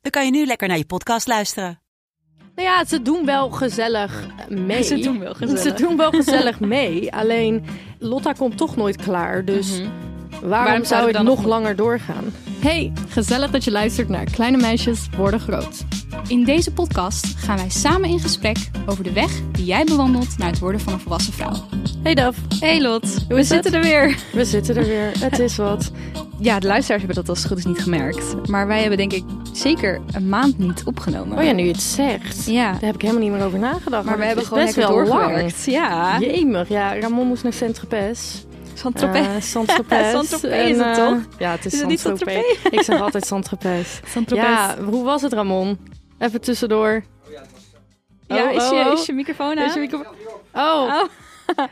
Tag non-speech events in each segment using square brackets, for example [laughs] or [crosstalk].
dan kan je nu lekker naar je podcast luisteren. Nou ja, ze doen wel gezellig mee. Ze doen wel gezellig. Ze doen wel [laughs] gezellig mee. Alleen Lotta komt toch nooit klaar. Dus waarom, Mhm. Waarom zou ik het dan nog nog- langer doorgaan? Hey, gezellig dat je luistert naar Kleine Meisjes Worden Groot. In deze podcast gaan wij samen in gesprek over de weg die jij bewandelt naar het worden van een volwassen vrouw. Hey Daf, Hey Lot, we is zitten er weer. we zitten er weer. Het is wat. [laughs] Ja, de luisteraars hebben dat als het goed is niet gemerkt. Maar wij hebben denk ik zeker een maand niet opgenomen. Oh ja, nu je het zegt. Ja, Daar heb ik helemaal niet meer over nagedacht. maar we hebben gewoon best lekker wel doorgewerkt. Ja. Jemig, ja. Ramon moest naar Saint-Tropez. Saint-Tropez. Saint-Tropez. [laughs] Saint-Tropez En, is het toch? Ja, het is, Is het niet Saint-Tropez. Ik zeg altijd Saint-Tropez. [laughs] Saint-Tropez. Ja, hoe was het Ramon? Even tussendoor. Ja, Oh, is, je, oh, oh. is je microfoon aan? Is je micro- Oh, Oh.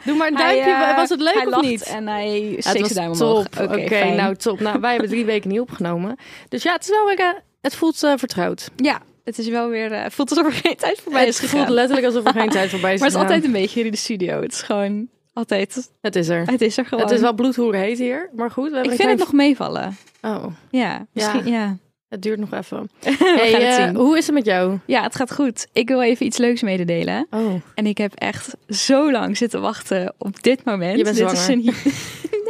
doe maar een Hij, duimpje. eh, was het leuk hij of lacht niet? En hij Ja, steekt zijn was duim omhoog. Oké, nou top. Nou, wij hebben drie weken niet opgenomen. Dus ja, het is wel weer, eh, het voelt eh, vertrouwd. Ja, het is wel weer... het voelt alsof er geen tijd voorbij is het voelt letterlijk alsof er geen [laughs] tijd voorbij is Maar het is altijd een beetje hier in de studio. Het is gewoon altijd... Het is er. Het is er gewoon. Het is wel bloedhoer heet hier, maar goed. We hebben Ik vind het nog meevallen. Oh, Ja, misschien, ja. het duurt nog even. [laughs] Hey, het eh, hoe is het met jou? Ja, het gaat goed. Ik wil even iets leuks mededelen. Oh, En ik heb echt zo lang zitten wachten op dit moment. Je bent dit zwanger. Is een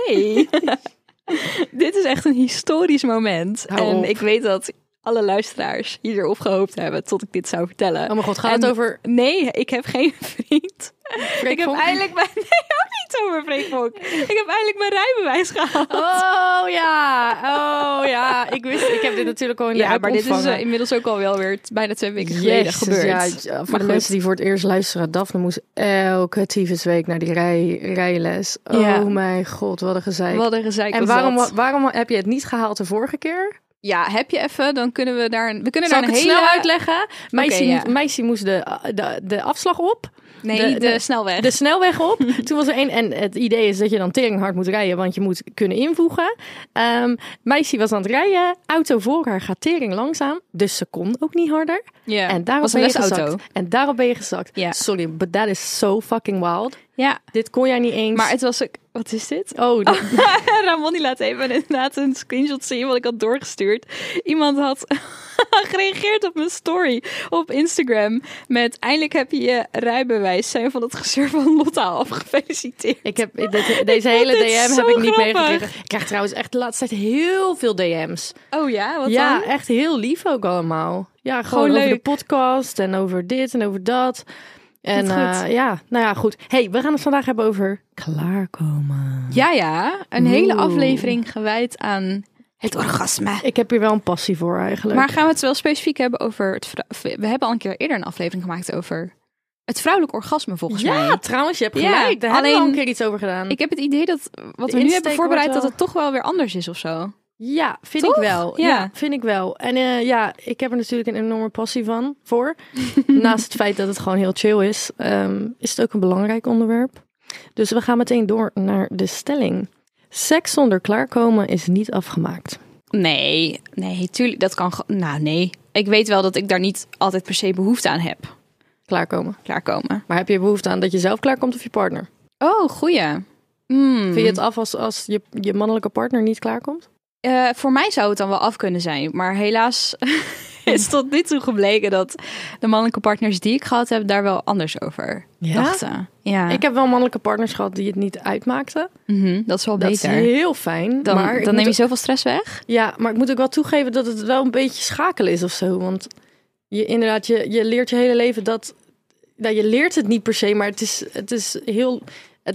[laughs] nee. dit is echt een historisch moment. Hou en op. ik weet dat alle luisteraars hier op gehoopt hebben tot ik dit zou vertellen. oh mijn god, gaat En- het over Nee, ik heb geen [laughs] vriend. Ik heb Vonk? eindelijk mijn... [laughs] Nee, ook niet over Freek. Ik heb eindelijk mijn rijbewijs gehaald. Oh ja, oh ja. Ik wist, ik heb dit natuurlijk al in de Ja, maar dit is eh, inmiddels ook al wel weer bijna twee weken geleden gebeurd. Ja, ja, voor Maar de goed. mensen die voor het eerst luisteren, Daphne moest elke tyfusweek naar die rij, rijles. Oh Ja. mijn god, wat een gezeik. Wat een gezeik en waarom, dat. waarom heb je het niet gehaald de vorige keer? Ja, heb je even, dan kunnen we daar... een- We kunnen Zal daar een hele... snel uitleggen? Meisje, ja. meisje moest de, de, de afslag op, Nee, De- de, de- snelweg. de snelweg op. [laughs] Toen was er één. En het idee is dat je dan tering hard moet rijden, want je moet kunnen invoegen. Ehm meisje was aan het rijden. Auto voor haar gaat tering langzaam. Dus ze kon ook niet harder. ja, En daarop was een ben je lesauto. gezakt. En daarop ben je gezakt. Sorry, but that is so fucking wild. Ja, Dit kon jij niet eens. maar het was ook... Wat is dit? Oh, [laughs] dat- Ramon die laat even inderdaad een screenshot zien wat ik had doorgestuurd. Iemand had [laughs] gereageerd op mijn story op Instagram met eindelijk heb je je rijbewijs. Zijn van het gezeur van Lotta al gefeliciteerd. ik heb dit- [laughs] deze hele DM heb ik niet meegekregen. Ik krijg trouwens echt de laatste tijd heel veel DM's. Oh ja, wat ja, dan? echt heel lief ook allemaal. Ja, gewoon over de podcast en over dit en over dat. En eh, ja, nou ja, goed. hey, we gaan het vandaag hebben over klaarkomen. Ja, ja. Een hele aflevering gewijd aan het orgasme. Ik heb hier wel een passie voor eigenlijk. Maar gaan we het wel specifiek hebben over het... We hebben al een keer eerder een aflevering gemaakt over het vrouwelijk orgasme volgens ja, mij. trouwens, je hebt Ja, gelijk. Daar hebben we al een keer iets over gedaan. Ik heb het idee dat wat De we nu hebben voorbereid, dat het toch wel weer anders is of zo. Ja, vind Toch? ik wel. Ja. Ja. vind ik wel. En eh, ja, ik heb er natuurlijk een enorme passie van voor. [laughs] Naast het feit dat het gewoon heel chill is, ehm, is het ook een belangrijk onderwerp. Dus we gaan meteen door naar de stelling. Seks zonder klaarkomen is niet afgemaakt. Nee, nee, tuurlijk, dat kan. Nou, nee. Ik weet wel dat ik daar niet altijd per se behoefte aan heb. Klaarkomen. Klaarkomen. Maar heb je behoefte aan dat je zelf klaarkomt of je partner? Oh, goeie. Hmm. Vind je het af als, als je, je mannelijke partner niet klaarkomt? Eh, voor mij zou het dan wel af kunnen zijn. Maar helaas [laughs] is tot nu toe gebleken dat de mannelijke partners die ik gehad heb, daar wel anders over Ja? dachten. Ja, Ik heb wel mannelijke partners gehad die het niet uitmaakten. Mhm, dat is wel Dat beter. is heel fijn. dan maar dan neem je zoveel stress weg. Ja, maar ik moet ook wel toegeven dat het wel een beetje schakelen is of zo. Want je, inderdaad, je, je leert je hele leven dat... Nou, je leert het niet per se, maar het is, het is heel...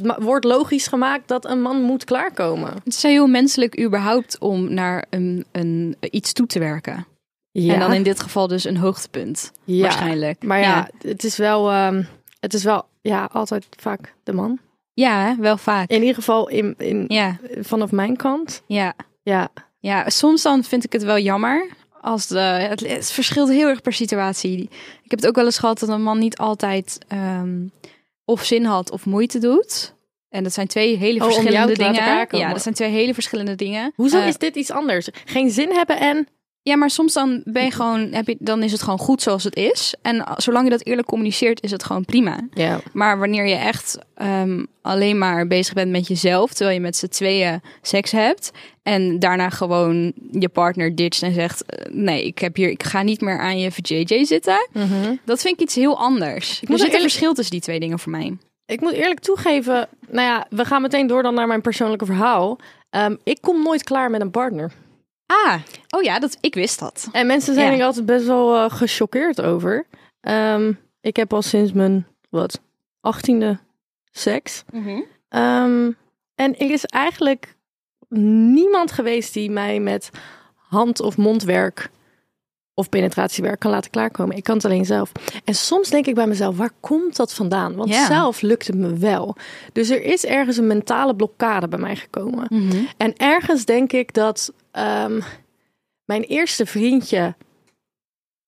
Het wordt logisch gemaakt dat een man moet klaarkomen. Het is heel menselijk überhaupt om naar een, een, iets toe te werken. Ja, En dan in dit geval dus een hoogtepunt. ja. Waarschijnlijk. Maar ja, het is wel... ehm, het is wel ja, altijd vaak de man. Ja, wel vaak. In ieder geval in, in, Ja, vanaf mijn kant. ja. Ja, Ja, soms dan vind ik het wel jammer. als de, het, het verschilt heel erg per situatie. Ik heb het ook wel eens gehad dat een man niet altijd ehm, of zin had of moeite doet. En dat zijn twee hele Oh, verschillende dingen. Ja, dat zijn twee hele verschillende dingen. Hoezo Eh, is dit iets anders? Geen zin hebben en... Ja, maar soms dan ben je gewoon, heb je, dan is het gewoon goed zoals het is. En zolang je dat eerlijk communiceert, is het gewoon prima. Ja. Maar wanneer je echt ehm, alleen maar bezig bent met jezelf, terwijl je met z'n tweeën seks hebt, en daarna gewoon je partner ditcht en zegt: eh, Nee, ik, heb hier, ik ga niet meer aan je VJJ zitten. Dat vind ik iets heel anders. moet er er zit een eerlijk- verschil tussen die twee dingen voor mij. Ik moet eerlijk toegeven, nou ja, we gaan meteen door dan naar mijn persoonlijke verhaal. Ehm, ik kom nooit klaar met een partner. Ah, oh ja, dat, ik wist dat. En mensen zijn Ja. er altijd best wel eh, gechoqueerd over. Ehm, ik heb al sinds mijn, wat, achttiende seks. Ehm, en er is eigenlijk niemand geweest die mij met hand- of mondwerk of penetratiewerk kan laten klaarkomen. Ik kan het alleen zelf. En soms denk ik bij mezelf, waar komt dat vandaan? Want zelf lukt het me wel. Dus er is ergens een mentale blokkade bij mij gekomen. En ergens denk ik dat ehm, mijn eerste vriendje,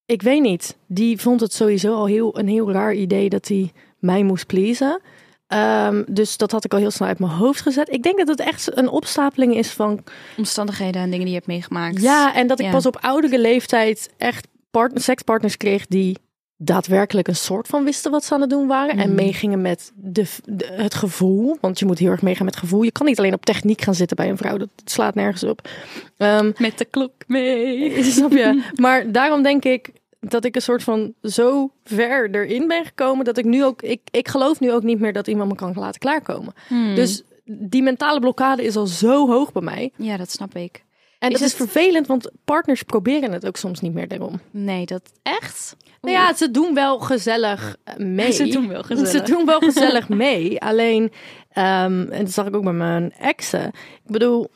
ik weet niet, die vond het sowieso al heel, een heel raar idee dat hij mij moest pleasen. Ehm, dus dat had ik al heel snel uit mijn hoofd gezet. Ik denk dat het echt een opstapeling is van Omstandigheden en dingen die je hebt meegemaakt. ja, en dat ik Ja. pas op oudere leeftijd echt part sekspartners kreeg die daadwerkelijk een soort van wisten wat ze aan het doen waren. En Mhm. meegingen met de, de- het gevoel. Want je moet heel erg meegaan met gevoel. Je kan niet alleen op techniek gaan zitten bij een vrouw. Dat slaat nergens op. Ehm, Met de klok mee. [laughs] snap je? [laughs] Maar daarom denk ik dat ik een soort van zo ver erin ben gekomen dat ik nu ook, ik, ik geloof nu ook niet meer dat iemand me kan laten klaarkomen. Hmm. Dus die mentale blokkade is al zo hoog bij mij. Ja, dat snap ik. En Is dat is het- vervelend, want partners proberen het ook soms niet meer daarom. Nee, dat echt? Nou ja, ze doen wel gezellig eh, mee. [laughs] Ze doen wel [laughs] gezellig. Ze doen wel gezellig mee. Alleen, ehm, en dat zag ik ook bij mijn exen. Ik bedoel,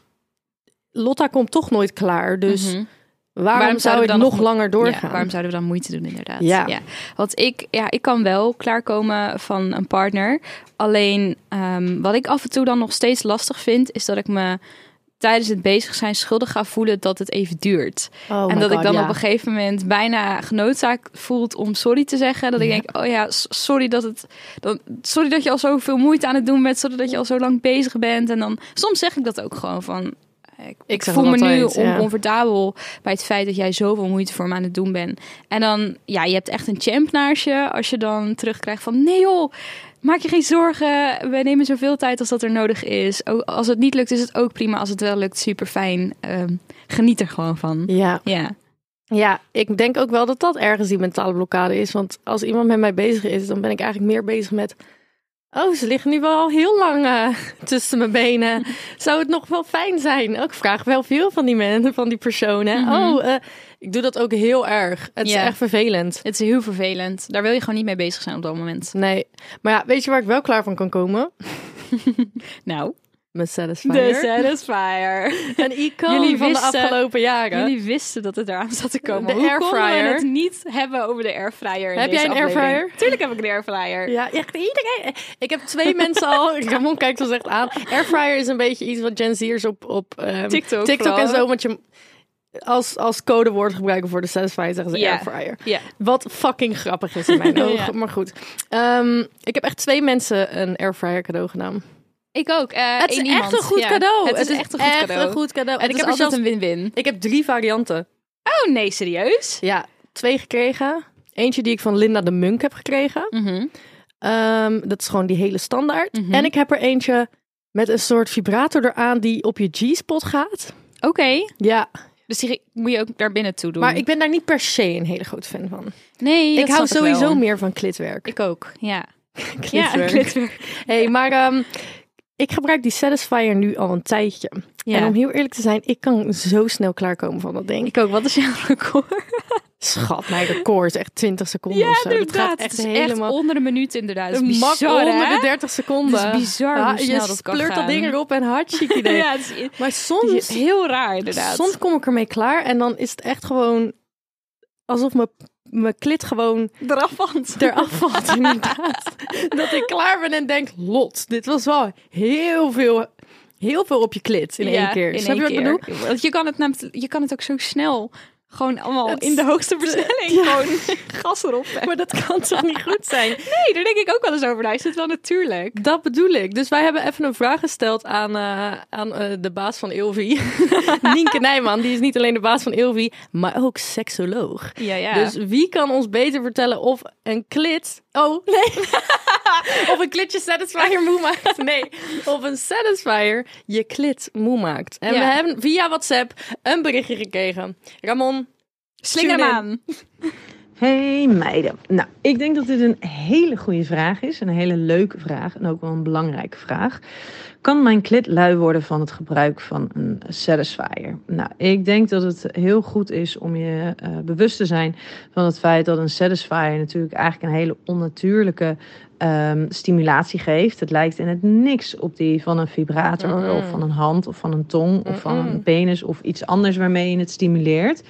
Lotta komt toch nooit klaar. Dus Mhm. Waarom, zou zouden we dan nog nog- langer Ja, doorgaan? waarom zouden we dan moeite doen, inderdaad? Ja. Want ik, ja, ik kan wel klaarkomen van een partner. Alleen ehm, wat ik af en toe dan nog steeds lastig vind, is dat ik me tijdens het bezig zijn schuldig ga voelen dat het even duurt. Oh en dat ik dan ja. op een gegeven moment bijna genoodzaakt voelt om sorry te zeggen. Dat ik denk, oh ja, sorry dat het, dan, sorry dat je al zoveel moeite aan het doen bent, sorry dat je al zo lang bezig bent. En dan soms zeg ik dat ook gewoon van. Ik, voel me nu ja. oncomfortabel bij het feit dat jij zoveel moeite voor me aan het doen bent. En dan, ja, je hebt echt een champ naast je als je dan terugkrijgt van nee joh, maak je geen zorgen. We nemen zoveel tijd als dat er nodig is. Ook als het niet lukt, is het ook prima. Als het wel lukt, super fijn. geniet er gewoon van. Ja. Ja. ja, ik denk ook wel dat dat ergens die mentale blokkade is. Want als iemand met mij bezig is, dan ben ik eigenlijk meer bezig met... Oh, ze liggen nu wel al heel lang eh, [laughs] tussen mijn benen. [laughs] Zou het nog wel fijn zijn? Oh, ik vraag wel veel van die mensen, van die personen. Mhm. Oh, eh, ik doe dat ook heel erg. Het is echt vervelend. Het is heel vervelend. Daar wil je gewoon niet mee bezig zijn op dat moment. Nee, maar ja, weet je waar ik wel klaar van kan komen? [laughs] Nou, Mijn Satisfyer. Satisfier. [laughs] Een icoon Jullie van de afgelopen jaren. Jullie wisten dat het eraan zat te komen. De Hoe airfryer. we het niet hebben over de airfryer in Heb deze jij een aflevering? airfryer? Tuurlijk heb ik een airfryer. Ja, echt iedereen. Ik heb twee mensen al. [laughs] Ramon kijkt ons echt aan. Airfryer is een beetje iets wat Gen Z'ers op, op ehm, TikTok TikTok en zo. Want je als, als codewoord gebruiken voor de Satisfyer zeggen ze airfryer. Wat fucking grappig is in mijn [laughs] ogen. Ja. Maar goed. Ehm, ik heb echt twee mensen een airfryer cadeau gedaan. Ik ook. eh, Het is echt een goed Ja. cadeau. Het, is echt een goed cadeau. een goed cadeau. En het ik heb er altijd zelfs, een win-win. ik heb drie varianten. Oh nee, serieus? Ja, twee gekregen. Eentje die ik van Linda de Munk heb gekregen. Mhm. Ehm, dat is gewoon die hele standaard. Mhm. En ik heb er eentje met een soort vibrator eraan die op je G-spot gaat. Oké. Ja, Dus die moet je ook daar binnen toe doen. maar ik ben daar niet per se een hele grote fan van. nee, ik hou sowieso wel. meer van klitwerk. Ik ook, ja. [laughs] klitwerk. Ja, klitwerk. Hey, maar ehm, ik gebruik die Satisfyer nu al een tijdje. Ja. En om heel eerlijk te zijn, ik kan zo snel klaarkomen van dat ding. Ik ook. Wat is jouw record? Schat, mijn record is echt 20 seconden Ja, of zo. Dat gaat echt het is helemaal... echt onder een minuut inderdaad. Dat is bizar, onder hè? de 30 seconden. Het is bizar hoe snel je dat kan pleurt dat ding erop en hartstikke [laughs] idee. Ja, het is, Maar soms, is heel raar inderdaad. soms kom ik ermee klaar en dan is het echt gewoon alsof mijn, mijn klit gewoon eraf valt. eraf valt. [laughs] inderdaad. Dat ik klaar ben en denk, lot, dit was wel heel veel, heel veel op je klit in één keer. Snap je wat ik bedoel? Want je kan het namelijk, je kan het ook zo snel Gewoon allemaal in de hoogste versnelling. [laughs] Ja. Gewoon [laughs] gas erop. Maar dat kan toch niet goed zijn? [laughs] Nee, daar denk ik ook wel eens over. na. Is het wel natuurlijk? Dat bedoel ik. Dus wij hebben even een vraag gesteld aan, eh, aan eh, de baas van Ilvi. Nienke Nijman. Die is niet alleen de baas van Ilvi, maar ook seksoloog. Ja, ja. Dus wie kan ons beter vertellen of een klit... Oh, nee. [laughs] of een klitje satisfier moe maakt. [laughs] Nee. Of een satisfier je klit moe maakt. En Ja. we hebben via WhatsApp een berichtje gekregen. Ramon, slinger aan. [laughs] Hey meiden. Nou, ik denk dat dit een hele goede vraag is. Een hele leuke vraag en ook wel een belangrijke vraag. Kan mijn klit lui worden van het gebruik van een satisfier? Nou, ik denk dat het heel goed is om je eh, bewust te zijn van het feit dat een satisfier natuurlijk eigenlijk een hele onnatuurlijke ehm, stimulatie geeft. Het lijkt in het niks op die van een vibrator of van een hand of van een tong of van een penis of iets anders waarmee je het stimuleert.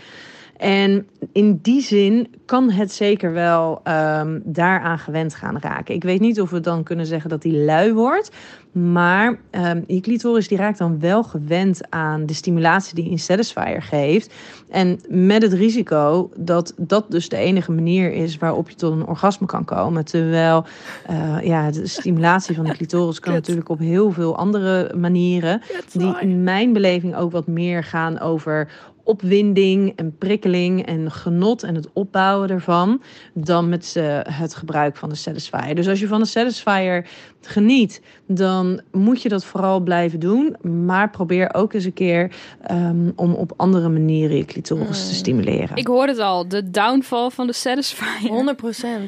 En in die zin kan het zeker wel ehm, daaraan gewend gaan raken. Ik weet niet of we dan kunnen zeggen dat die lui wordt. Maar ehm je clitoris die raakt dan wel gewend aan de stimulatie die een satisfier geeft. En met het risico dat dat dus de enige manier is waarop je tot een orgasme kan komen. Terwijl eh, ja, de stimulatie van de clitoris kan natuurlijk op heel veel andere manieren. Die in mijn beleving ook wat meer gaan over opwinding en prikkeling en genot en het opbouwen ervan dan met het gebruik van de satisfier. Dus als je van de satisfier geniet, dan moet je dat vooral blijven doen, maar probeer ook eens een keer ehm, om op andere manieren je clitoris te stimuleren. Ik hoor het al. De downfall van de Satisfier. [laughs]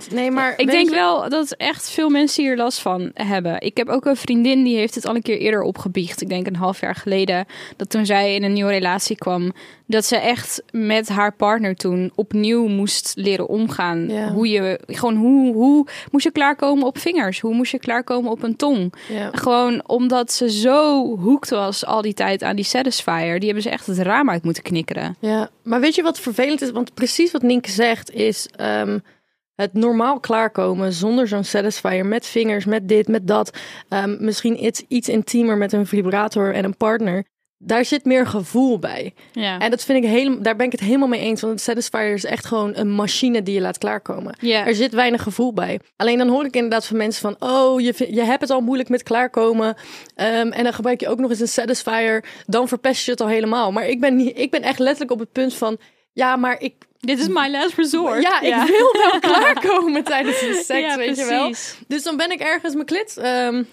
100%. Nee, maar Ik denk je- wel dat echt veel mensen hier last van hebben. Ik heb ook een vriendin die heeft het al een keer eerder opgebiecht. Ik denk een half jaar geleden. Dat toen zij in een nieuwe relatie kwam. Dat ze echt met haar partner toen opnieuw moest leren omgaan. Ja. Hoe je gewoon hoe, hoe moest je klaarkomen op vingers? Hoe moest je klaarkomen op een tong? Ja. Gewoon omdat ze zo hoekt was al die tijd aan die Satisfier. Die hebben ze echt het raam uit moeten knikkeren. Ja, maar weet je wat vervelend is? Want precies wat Nienke zegt is ehm, het normaal klaarkomen zonder zo'n satisfier met vingers, met dit, met dat. Ehm, misschien iets, iets intiemer met een vibrator en een partner. Daar zit meer gevoel bij. Ja. En dat vind ik helemaal, daar ben ik het helemaal mee eens. Want een satisfier is echt gewoon een machine die je laat klaarkomen. ja. Er zit weinig gevoel bij. Alleen dan hoor ik inderdaad van mensen van... oh, je, je hebt het al moeilijk met klaarkomen... ehm, en dan gebruik je ook nog eens een satisfier... dan verpest je het al helemaal. Maar ik ben, niet, ik ben echt letterlijk op het punt van... ja, maar ik, Dit is my last resort. ja, ik wil wel [laughs] klaarkomen tijdens de seks, weet je wel. Dus dan ben ik ergens mijn klit... ehm,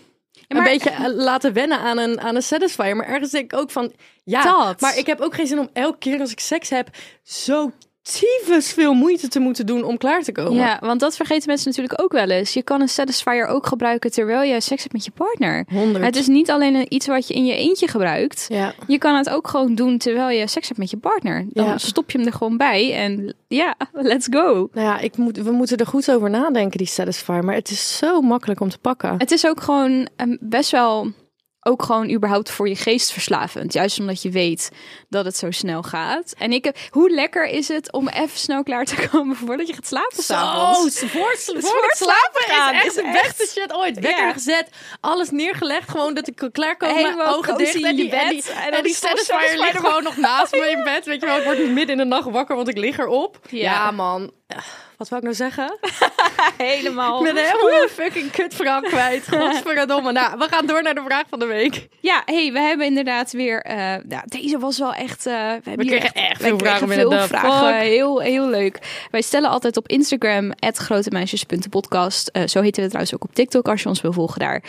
maar- een beetje eh, laten wennen aan een, aan een satisfier. Maar ergens denk ik ook van... ja, Dat. maar ik heb ook geen zin om elke keer als ik seks heb... zo tyfus veel moeite te moeten doen om klaar te komen. Ja, want dat vergeten mensen natuurlijk ook wel eens. Je kan een satisfier ook gebruiken terwijl je seks hebt met je partner. 100. Het is niet alleen een- iets wat je in je eentje gebruikt. Ja. Je kan het ook gewoon doen terwijl je seks hebt met je partner. Dan Ja. stop je hem er gewoon bij en ja, [laughs] let's go. Nou ja, ik moet, we moeten er goed over nadenken, die Satisfier. Maar het is zo makkelijk om te pakken. Het is ook gewoon ehm, best wel ook gewoon überhaupt voor je geest verslavend. Juist omdat je weet dat het zo snel gaat. En ik heb, hoe lekker is het om even snel klaar te [laughs] komen voordat je gaat slapen s'avonds? Zo, voor, voor, slapen gaan is echt is echt- beste shit ooit. Wekker Ja. gezet, alles neergelegd. Gewoon dat ik kan klaarkomen, mijn Helemaal ogen dicht. En die, en die, bed. En en die Satisfier ligt er gewoon nog naast me in [laughs] bed. Weet je wel, ik word midden in de nacht wakker, want ik lig erop. Ja. Ja, man. Wat wou ik nou zeggen? [laughs] Helemaal. Ik ben helemaal mijn fucking kutverhaal kwijt. [laughs] Godverdomme. Nou, we gaan door naar de vraag van de week. Ja, hey, we hebben inderdaad weer. eh, nou, deze was wel echt. eh, we hebben We kregen echt veel vragen veel binnen. vragen. Fuck. Heel, heel leuk. Wij stellen altijd op Instagram grotemeisjes.podcast. Eh zo heten we trouwens ook op TikTok als je ons wil volgen daar.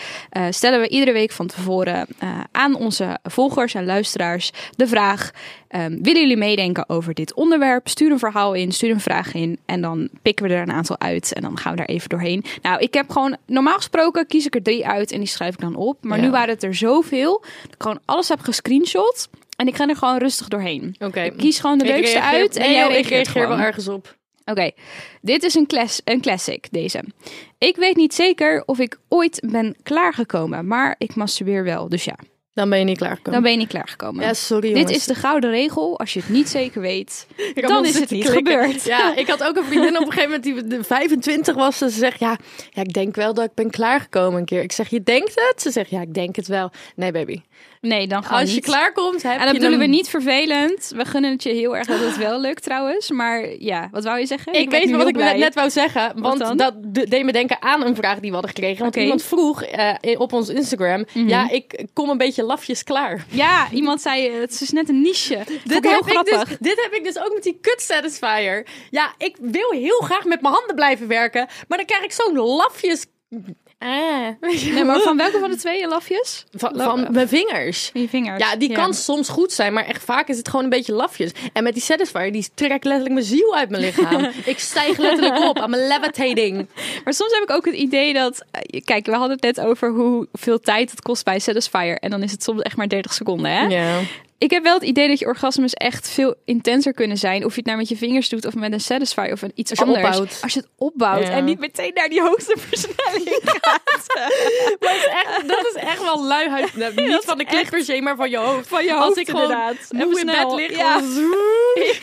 Stellen we iedere week van tevoren aan onze volgers en luisteraars de vraag: ehm, willen jullie meedenken over dit onderwerp? Stuur een verhaal in, stuur een vraag in en dan pikken we er een aantal uit en dan gaan we daar even doorheen. Nou, ik heb gewoon normaal gesproken kies ik er drie uit en die schrijf ik dan op. Maar Ja. nu waren het er zoveel dat ik gewoon alles heb gescreenshot en ik ga er gewoon rustig doorheen. Oké. Ik kies gewoon de Ik leukste reageer- uit en jij reageert reageer wel gewoon. ergens op. Oké, dit is een, een classic, deze. Ik weet niet zeker of ik ooit ben klaargekomen, maar ik masturbeer wel. Dus ja, Dan ben je niet klaargekomen. dan ben je niet klaargekomen. Ja, sorry Dit jongens. is de gouden regel. Als je het niet zeker weet, [laughs] dan is het niet klikken. gebeurd. Ja, [laughs] ik had ook een vriendin op een gegeven moment die de 25 was. Ze zegt, ja, ja, ik denk wel dat ik ben klaargekomen een keer. Ik zeg, je denkt het? Ze zegt, ja, ik denk het wel. Nee, baby. Nee, dan gewoon Als je niet. klaarkomt, heb En dat bedoelen we niet vervelend. We gunnen het je heel erg dat het wel lukt trouwens. Maar ja, wat wou je zeggen? Ik weet nu wat ik net, blij. net wou zeggen. dan? Want dat de- deed me denken aan een vraag die we hadden gekregen. Want iemand vroeg eh, op ons Instagram. Mhm. Ja, ik kom een beetje lafjes klaar. Ja, iemand zei eh, het is net een niche. [laughs] Dit heel heb, ik dus, dit heb ik dus ook met die kut satisfier. Ja, ik wil heel graag met mijn handen blijven werken. Maar dan krijg ik zo'n lafjes... Ah. Nee, maar van welke van de twee lafjes? Van, van mijn vingers. Van je vingers. Ja, die kan soms goed zijn, maar echt vaak is het gewoon een beetje lafjes. En met die Satisfyer, die trekt letterlijk mijn ziel uit mijn lichaam. [laughs] ik stijg letterlijk op, I'm levitating. Maar soms heb ik ook het idee dat... eh, Kijk, we hadden het net over hoeveel tijd het kost bij Satisfyer. En dan is het soms echt maar 30 seconden, hè? Ja. Ik heb wel het idee dat je orgasmes echt veel intenser kunnen zijn. Of je het nou met je vingers doet of met een Satisfyer of een iets Als je anders. opbouwt. Als je het opbouwt Ja. en niet meteen naar die hoogste versnelling [laughs] gaat. Maar is echt, dat is echt wel luiheid. Nou, [laughs] niet van de clippers, heen, maar van je hoofd. Van je Als hoofd ik gewoon inderdaad. moe in bed snel. lig, Ja. zoem. [laughs]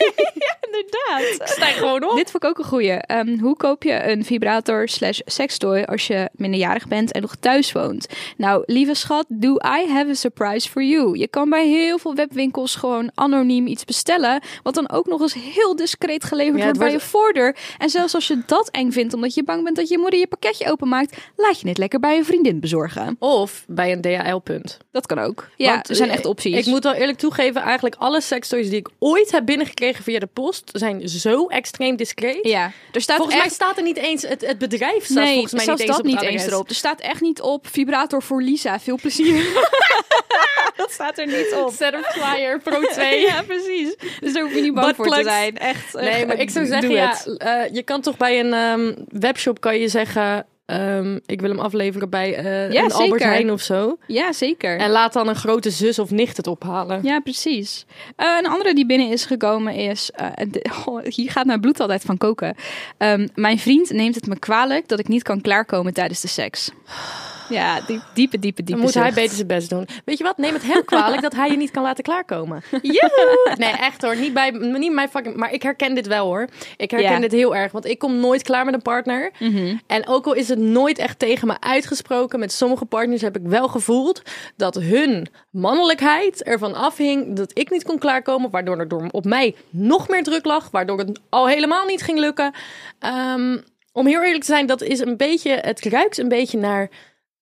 Inderdaad. stijg gewoon op. Dit vond ik ook een goeie. Ehm, hoe koop je een vibrator slash sextoy als je minderjarig bent en nog thuis woont? Nou, lieve schat, do I have a surprise for you? Je kan bij heel veel webwinkels gewoon anoniem iets bestellen, wat dan ook nog eens heel discreet geleverd Ja, wordt bij wordt- je voordeur. En zelfs als je dat eng vindt, omdat je bang bent dat je moeder je pakketje openmaakt, laat je het lekker bij een vriendin bezorgen. Of bij een DHL-punt. Dat kan ook. Ja, Want, er zijn echt opties. Ik moet wel eerlijk toegeven, eigenlijk alle sextoys die ik ooit heb binnengekregen via de post, zijn zo extreem discreet. ja, er staat Volgens echt... mij staat er niet eens, het, het bedrijf staat Nee, volgens mij niet eens dat op niet eens erop. Er staat echt niet op vibrator voor Lisa. Veel plezier. [laughs] [laughs] [laughs] dat staat er niet op. Setup Flyer Pro [laughs] 2. ja, precies. Dus daar hoef je niet bang voor te zijn. Echt. eh, Nee, maar ik zou zeggen, ja, eh, je kan toch bij een ehm, webshop kan je zeggen, ehm, ik wil hem afleveren bij eh, Ja, een Albert. Heijn of zo. Ja, zeker. En laat dan een grote zus of nicht het ophalen. Ja, precies. Een andere die binnen is gekomen is... de- [laughs] oh, hier gaat mijn bloed altijd van koken. Ehm, mijn vriend neemt het me kwalijk dat ik niet kan klaarkomen tijdens de seks. Ja, diep, diepe, diepe, diepe Dan moet hij beter zijn best doen. Weet je wat? Neem het hem [laughs] kwalijk dat hij je niet kan laten klaarkomen. Joehoe! Nee, echt hoor. Niet bij niet mijn fucking. Maar ik herken dit wel hoor. Ik herken Ja. dit heel erg. Want ik kom nooit klaar met een partner. Mhm. En ook al is het nooit echt tegen me uitgesproken, met sommige partners heb ik wel gevoeld dat hun mannelijkheid ervan afhing dat ik niet kon klaarkomen, waardoor er door, op mij nog meer druk lag, waardoor het al helemaal niet ging lukken. Ehm, om heel eerlijk te zijn, dat is een beetje, het ruikt een beetje naar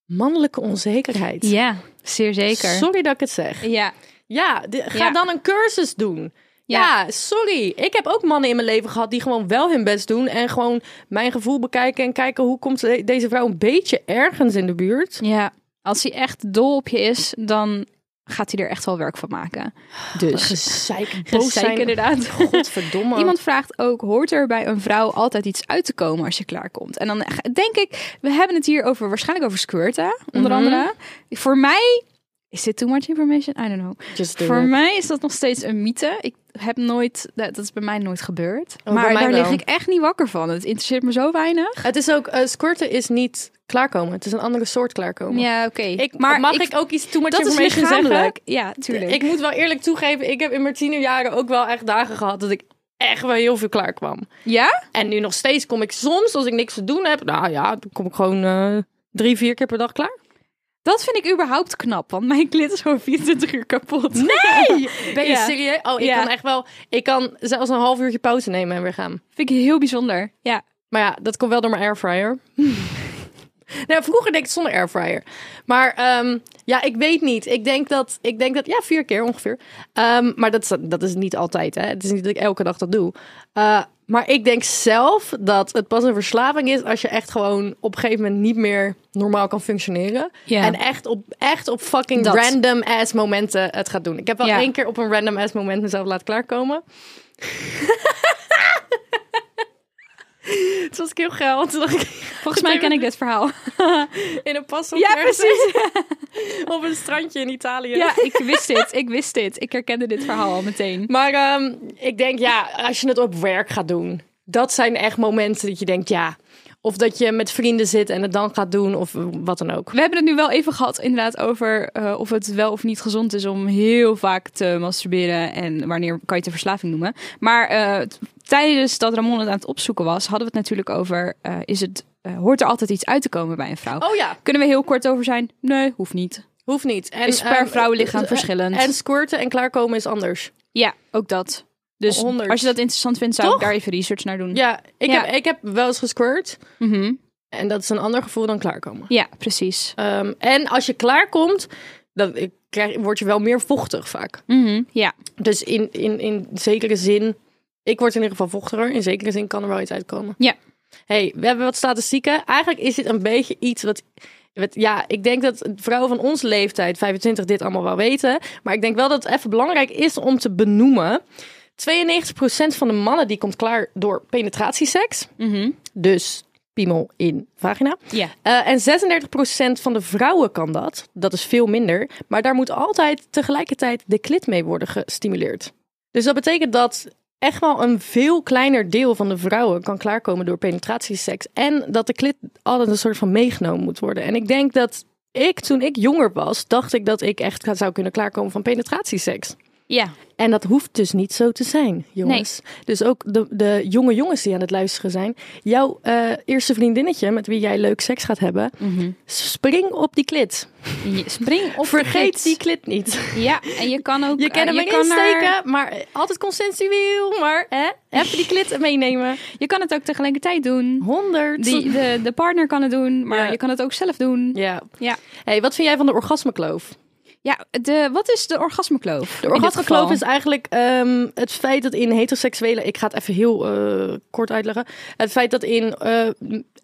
mannelijke onzekerheid. Ja, zeer zeker. Sorry dat ik het zeg. Ja, Ja, ga Ja. dan een cursus doen. Ja. sorry. Ik heb ook mannen in mijn leven gehad die gewoon wel hun best doen. En gewoon mijn gevoel bekijken en kijken hoe komt de- deze vrouw een beetje ergens in de buurt. Ja, als hij echt dol op je is, dan gaat hij er echt wel werk van maken. Dus, Gezeik, boos gezeik zijn. inderdaad. Godverdomme. [laughs] Iemand vraagt ook, hoort er bij een vrouw altijd iets uit te komen als je klaarkomt? En dan denk ik, we hebben het hier over, waarschijnlijk over squirten, onder Mhm. andere. Voor mij, is dit too much information? I don't know. Do Voor it. mij is dat nog steeds een mythe. Ik heb nooit, dat is bij mij nooit gebeurd. Oh, maar daar lig ik echt niet wakker van. Het interesseert me zo weinig. Het is ook, eh squirten is niet klaarkomen. Het is een andere soort klaarkomen. Ja, oké. Maar mag ik- ik, ook iets too much Dat is zeggen? Ja, tuurlijk. Ik moet wel eerlijk toegeven, ik heb in mijn tienerjaren ook wel echt dagen gehad dat ik echt wel heel veel klaar kwam. ja? En nu nog steeds kom ik soms, als ik niks te doen heb, nou ja, dan kom ik gewoon eh, drie, vier keer per dag klaar. Dat vind ik überhaupt knap, want mijn klit is gewoon 24 uur kapot. Nee! [laughs] Ben je Ja. serieus? Oh, ik Ja. kan echt wel, ik kan zelfs een half uurtje pauze nemen en weer gaan. Vind ik heel bijzonder. Ja. Maar ja, dat komt wel door mijn airfryer. [laughs] nou, vroeger deed ik het zonder airfryer. Maar ehm, ja, ik weet niet. Ik denk dat, ik denk dat ja, vier keer ongeveer. Ehm, maar dat, is- dat is niet altijd. Hè. Het is niet dat ik elke dag dat doe. Eh, maar ik denk zelf dat het pas een verslaving is als je echt gewoon op een gegeven moment niet meer normaal kan functioneren. En echt op, echt op fucking Dat. random ass momenten het gaat doen. Ik heb wel één keer op een random ass moment mezelf laten klaarkomen. [laughs] [laughs] Het was ik heel geil. Toen dacht ik, Volgens mij ken ik dit verhaal. [laughs] in een pas op Ja, precies. [laughs] op een strandje in Italië. Ja, ik wist dit. Ik wist dit. Ik herkende dit verhaal al meteen. Maar ehm, ik denk, ja, als je het op werk gaat doen, dat zijn echt momenten dat je denkt, ja, of dat je met vrienden zit en het dan gaat doen, of wat dan ook. We hebben het nu wel even gehad inderdaad over eh, of het wel of niet gezond is om heel vaak te masturberen en wanneer kan je het verslaving noemen. Maar eh, tijdens dat Ramon het aan het opzoeken was, hadden we het natuurlijk over, eh, is het, eh, hoort er altijd iets uit te komen bij een vrouw? Oh ja. Kunnen we heel kort over zijn? Nee, hoeft niet. Hoeft niet. En, Is per ehm, vrouwenlichaam verschillend. En squirten en klaarkomen is anders. Ja, ook dat. Dus 100. als je dat interessant vindt, zou Toch? ik daar even research naar doen. Ja, ik, Ja. Heb, ik heb wel eens gesquirt. Mhm. En dat is een ander gevoel dan klaarkomen. ja precies. Ehm, en als je klaarkomt, dan krijg, word je wel meer vochtig vaak. Mhm. Ja, Dus in, in, in zekere zin, ik word in ieder geval vochtiger. In zekere zin kan er wel iets uitkomen. Ja. Hey, we hebben wat statistieken. Eigenlijk is dit een beetje iets wat... Ja, ik denk dat vrouwen van onze leeftijd, 25, dit allemaal wel weten. Maar ik denk wel dat het even belangrijk is om te benoemen. 92% van de mannen die komt klaar door penetratieseks. Mhm. Dus piemel in vagina. ja. Eh, en 36% van de vrouwen kan dat. Dat is veel minder. Maar daar moet altijd tegelijkertijd de klit mee worden gestimuleerd. Dus dat betekent dat echt wel een veel kleiner deel van de vrouwen kan klaarkomen door penetratieseks. En dat de klit altijd een soort van meegenomen moet worden. En ik denk dat ik, toen ik jonger was, dacht ik dat ik echt zou kunnen klaarkomen van penetratieseks. Ja. En dat hoeft dus niet zo te zijn, jongens. Dus ook de, de jonge jongens die aan het luisteren zijn. Jouw eh, eerste vriendinnetje met wie jij leuk seks gaat hebben. Mhm. Spring op die klit. Je spring op Vergeet de die klit. klit niet. Ja, en je kan ook... Je kan eh, hem kan naar- maar altijd consensueel. Maar hè, even die klit meenemen. je kan het ook tegelijkertijd doen. 100. Die, de, de partner kan het doen, maar Ja. je kan het ook zelf doen. Ja. Ja. Hey, wat vind jij van de orgasmekloof? Ja, de, wat is de orgasmekloof? De orgasmekloof is eigenlijk ehm, het feit dat in heteroseksuele... Ik ga het even heel eh, kort uitleggen. Het feit dat in eh,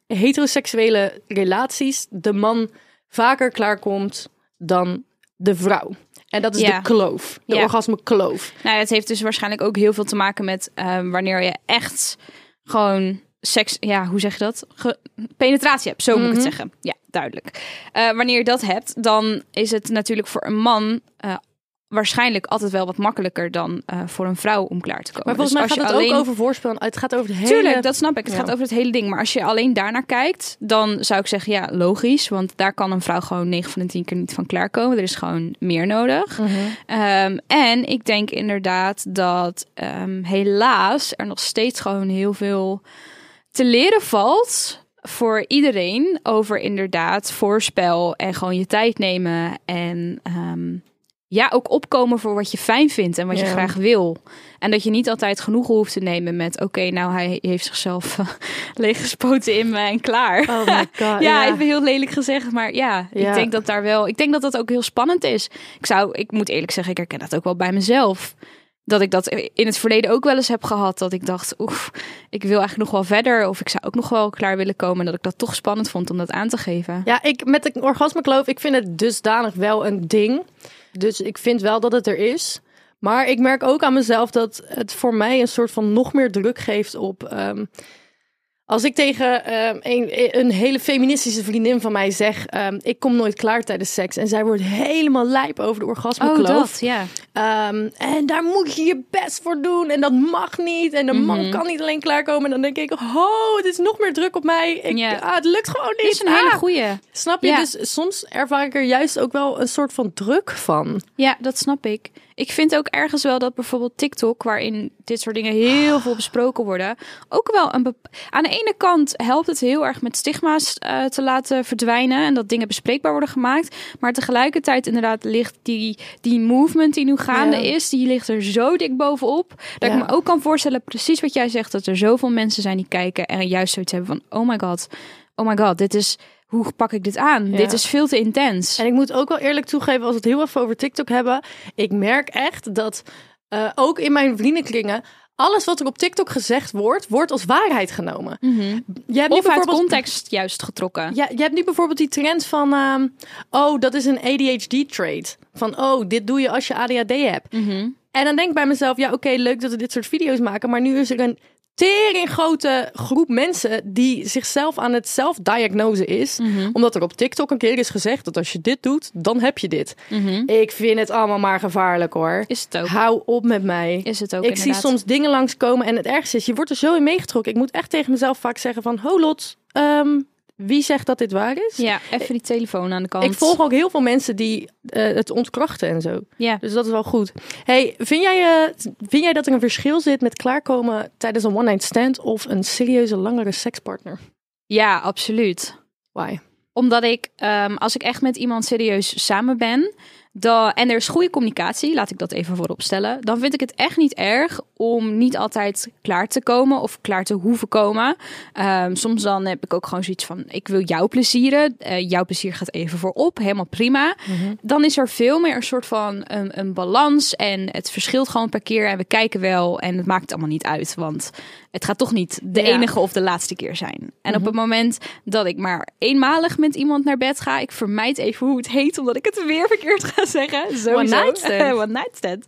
heteroseksuele relaties de man vaker klaarkomt dan de vrouw. En dat is Ja. de kloof. De Ja. orgasmekloof. Nou, het heeft dus waarschijnlijk ook heel veel te maken met ehm, wanneer je echt gewoon seks, ja, hoe zeg je dat? Ge- penetratie hebt, zo moet ik het Mhm. zeggen. Ja, duidelijk. Eh, wanneer je dat hebt, dan is het natuurlijk voor een man eh, waarschijnlijk altijd wel wat makkelijker dan eh, voor een vrouw om klaar te komen. Maar volgens Dus mij gaat het je ook alleen- over voorspel. Het gaat over het hele... Tuurlijk, dat snap ik. Het Ja. gaat over het hele ding. Maar als je alleen daarnaar kijkt, dan zou ik zeggen, ja, logisch. Want daar kan een vrouw gewoon 9 van de 10 keer niet van klaarkomen. Er is gewoon meer nodig. Mhm. Ehm, en ik denk inderdaad dat ehm, helaas er nog steeds gewoon heel veel te leren valt voor iedereen over inderdaad voorspel en gewoon je tijd nemen en ehm, ja ook opkomen voor wat je fijn vindt en wat je graag wil en dat je niet altijd genoegen hoeft te nemen met oké nou hij heeft zichzelf eh, [laughs] leeggespoten in me en klaar Oh my [laughs] god. ja, even heel lelijk gezegd, maar ja, Ja. ik denk dat daar wel, ik denk dat dat ook heel spannend is. Ik zou, ik moet eerlijk zeggen, ik herken dat ook wel bij mezelf. Dat ik dat in het verleden ook wel eens heb gehad. Dat ik dacht, oef, ik wil eigenlijk nog wel verder. Of ik zou ook nog wel klaar willen komen. En dat ik dat toch spannend vond om dat aan te geven. Ja, ik, met de orgasmekloof, ik vind het dusdanig wel een ding. Dus ik vind wel dat het er is. Maar ik merk ook aan mezelf dat het voor mij een soort van nog meer druk geeft op... ehm, als ik tegen ehm, een, een hele feministische vriendin van mij zeg... ehm, ik kom nooit klaar tijdens seks. En zij wordt helemaal lijp over de orgasmekloof. ja. Ehm, en daar moet je je best voor doen. En dat mag niet. En de man Mhm. kan niet alleen klaarkomen. En dan denk ik, oh, het is nog meer druk op mij. Ik, ah, het lukt gewoon niet. Dit is een hele Ah. goeie. Snap je? Ja. Dus soms ervaar ik er juist ook wel een soort van druk van. Ja, dat snap ik. Ik vind ook ergens wel dat bijvoorbeeld TikTok, waarin dit soort dingen heel veel besproken worden, ook wel een. Aan de ene kant helpt het heel erg met stigma's eh, te laten verdwijnen en dat dingen bespreekbaar worden gemaakt. Maar tegelijkertijd, inderdaad, ligt die, die movement die nu gaande Ja. is, die ligt er zo dik bovenop. Dat Ja. ik me ook kan voorstellen, precies wat jij zegt, dat er zoveel mensen zijn die kijken en juist zoiets hebben van: oh my god, oh my god, dit is. Hoe pak ik dit aan? Ja. Dit is veel te intens. En ik moet ook wel eerlijk toegeven, als we het heel even over TikTok hebben. Ik merk echt dat eh, ook in mijn vriendenkringen... alles wat er op TikTok gezegd wordt, wordt als waarheid genomen. Mhm. Je hebt nu Of uit bijvoorbeeld- context juist getrokken. Ja, je hebt nu bijvoorbeeld die trend van... ehm, oh, dat is een ADHD-trait. Van, oh, dit doe je als je ADHD hebt. Mhm. En dan denk ik bij mezelf, ja oké, leuk dat we dit soort video's maken, maar nu is er een tering grote groep mensen die zichzelf aan het zelfdiagnose is. Mhm. Omdat er op TikTok een keer is gezegd dat als je dit doet, dan heb je dit. Mhm. Ik vind het allemaal maar gevaarlijk hoor. Is het ook. Hou op met mij. Is het ook ik zie soms dingen langskomen en het ergste is, je wordt er zo in meegetrokken. Ik moet echt tegen mezelf vaak zeggen van, ho Lot, ehm, wie zegt dat dit waar is? Ja, even die telefoon aan de kant. Ik volg ook heel veel mensen die eh, het ontkrachten en zo. Ja. Dus dat is wel goed. Hey, vind jij, eh, vind jij dat er een verschil zit met klaarkomen tijdens een one-night stand of een serieuze langere sekspartner? ja, absoluut. Why? Omdat ik, ehm, als ik echt met iemand serieus samen ben, dan, en er is goede communicatie, laat ik dat even voorop stellen, dan vind ik het echt niet erg om niet altijd klaar te komen of klaar te hoeven komen. Ehm, soms dan heb ik ook gewoon zoiets van, ik wil jou plezieren, Eh, jouw plezier gaat even voorop, helemaal prima. Dan is er veel meer een soort van een, een balans en het verschilt gewoon per keer en we kijken wel en het maakt allemaal niet uit, want het gaat toch niet de Ja. enige of de laatste keer zijn. En op het moment dat ik maar eenmalig met iemand naar bed ga, ik vermijd even hoe het heet, omdat ik het weer verkeerd ga zeggen. Sowieso. One night [laughs] stand. One night stand.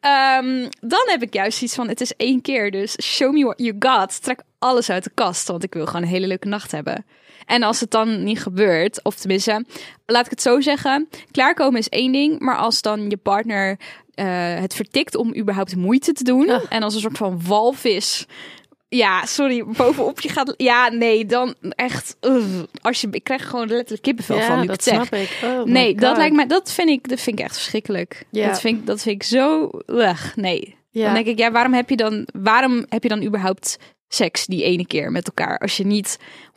Ehm, dan heb ik juist iets van, het is één keer, dus show me what you got. Trek alles uit de kast, want ik wil gewoon een hele leuke nacht hebben. En als het dan niet gebeurt, of tenminste, laat ik het zo zeggen, klaarkomen is één ding, maar als dan je partner eh, het vertikt om überhaupt moeite te doen Ugh. en als een soort van walvis ja, sorry, bovenop je gaat. Ja, nee, dan echt. als je, ik krijg gewoon letterlijk kippenvel van nu ik zeg. snap ik. Oh nee, dat lijkt mij. Dat vind ik, dat vind ik echt verschrikkelijk. Ja. Dat vind ik, dat vind ik zo. ugh, nee. Ja. Dan denk ik, ja, waarom heb je dan, waarom heb je dan überhaupt seks die ene keer met elkaar? Als je niet 100%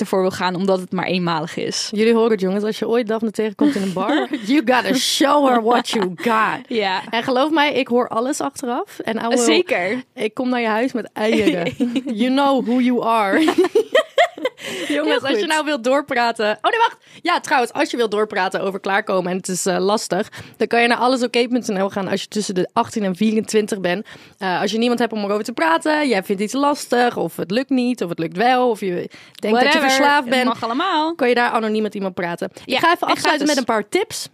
ervoor wil gaan, omdat het maar eenmalig is. Jullie horen het jongens, als je ooit Daphne tegenkomt in een bar, [laughs] you gotta show her what you got. Ja, En geloof mij, ik hoor alles achteraf. En will- zeker. ik kom naar je huis met eieren. [laughs] you know who you are. [laughs] Jongens, als je nou wilt doorpraten. Oh nee, wacht. Ja, trouwens, als je wilt doorpraten over klaarkomen en het is eh, lastig, dan kan je naar allesoké.nl gaan als je tussen de 18 en 24 bent. Eh, als je niemand hebt om erover te praten, jij vindt iets lastig, of het lukt niet, of het lukt wel, of je denkt dat je verslaafd bent, mag allemaal. kan je daar anoniem met iemand praten. Ja, ik ga even en afsluiten gratis. met een paar tips.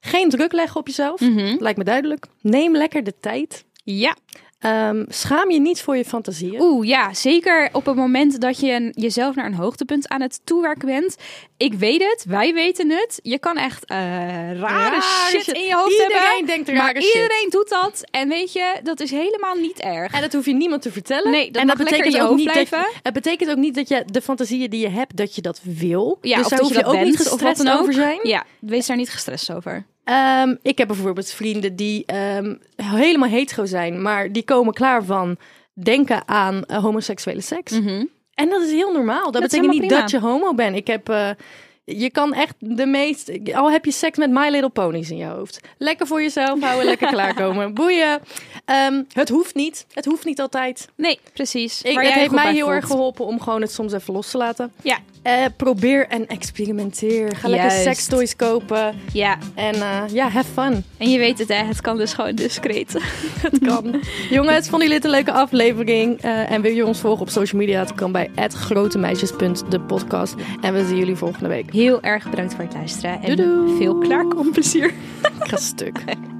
Geen druk leggen op jezelf. Mhm. Lijkt me duidelijk. Neem lekker de tijd. Ja. Ehm, schaam je niet voor je fantasieën. Oeh, ja, zeker op het moment dat je een- jezelf naar een hoogtepunt aan het toewerken bent. Ik weet het, wij weten het. Je kan echt eh, rare, Rare shit, shit. in je hoofd Iedereen hebben. denkt maar rare shit. iedereen doet dat. En weet je, dat is helemaal niet erg. En dat hoef je niemand te vertellen. Nee, dat en lekker in je ook hoofd niet dat, blijven. het betekent ook niet dat je de fantasieën die je hebt, dat je dat wil. Ja, dus of daar dat hoef je je dat ook niet bent, wat gestrest over zijn. Ja, wees daar niet gestrest over. Ehm, ik heb bijvoorbeeld vrienden die ehm, helemaal hetero zijn, maar die komen klaar van denken aan eh, homoseksuele seks. En dat is heel normaal. Dat, betekent niet dat je homo bent. Ik heb, eh, je kan echt de meest, al heb je seks met My Little Ponies in je hoofd. Lekker voor jezelf houden, lekker [laughs] klaarkomen. Boeien. Ehm, het hoeft niet. Het hoeft niet altijd. Nee, precies. Ik, het jij heeft mij heel erg geholpen om gewoon het soms even los te laten. Ja, Eh, probeer en experimenteer. Ga lekker sextoys kopen. ja. En eh, ja, have fun. En je weet het, hè? Het kan dus gewoon discreet. [laughs] Het kan. Jongens, vonden jullie dit een leuke aflevering? Eh, en wil je ons volgen op social media? Dat kan bij grotemeisjes.depodcast. En we zien jullie volgende week. Heel erg bedankt voor het luisteren. En Doei doei. veel klaarkomplezier. Ik ga stuk. [laughs]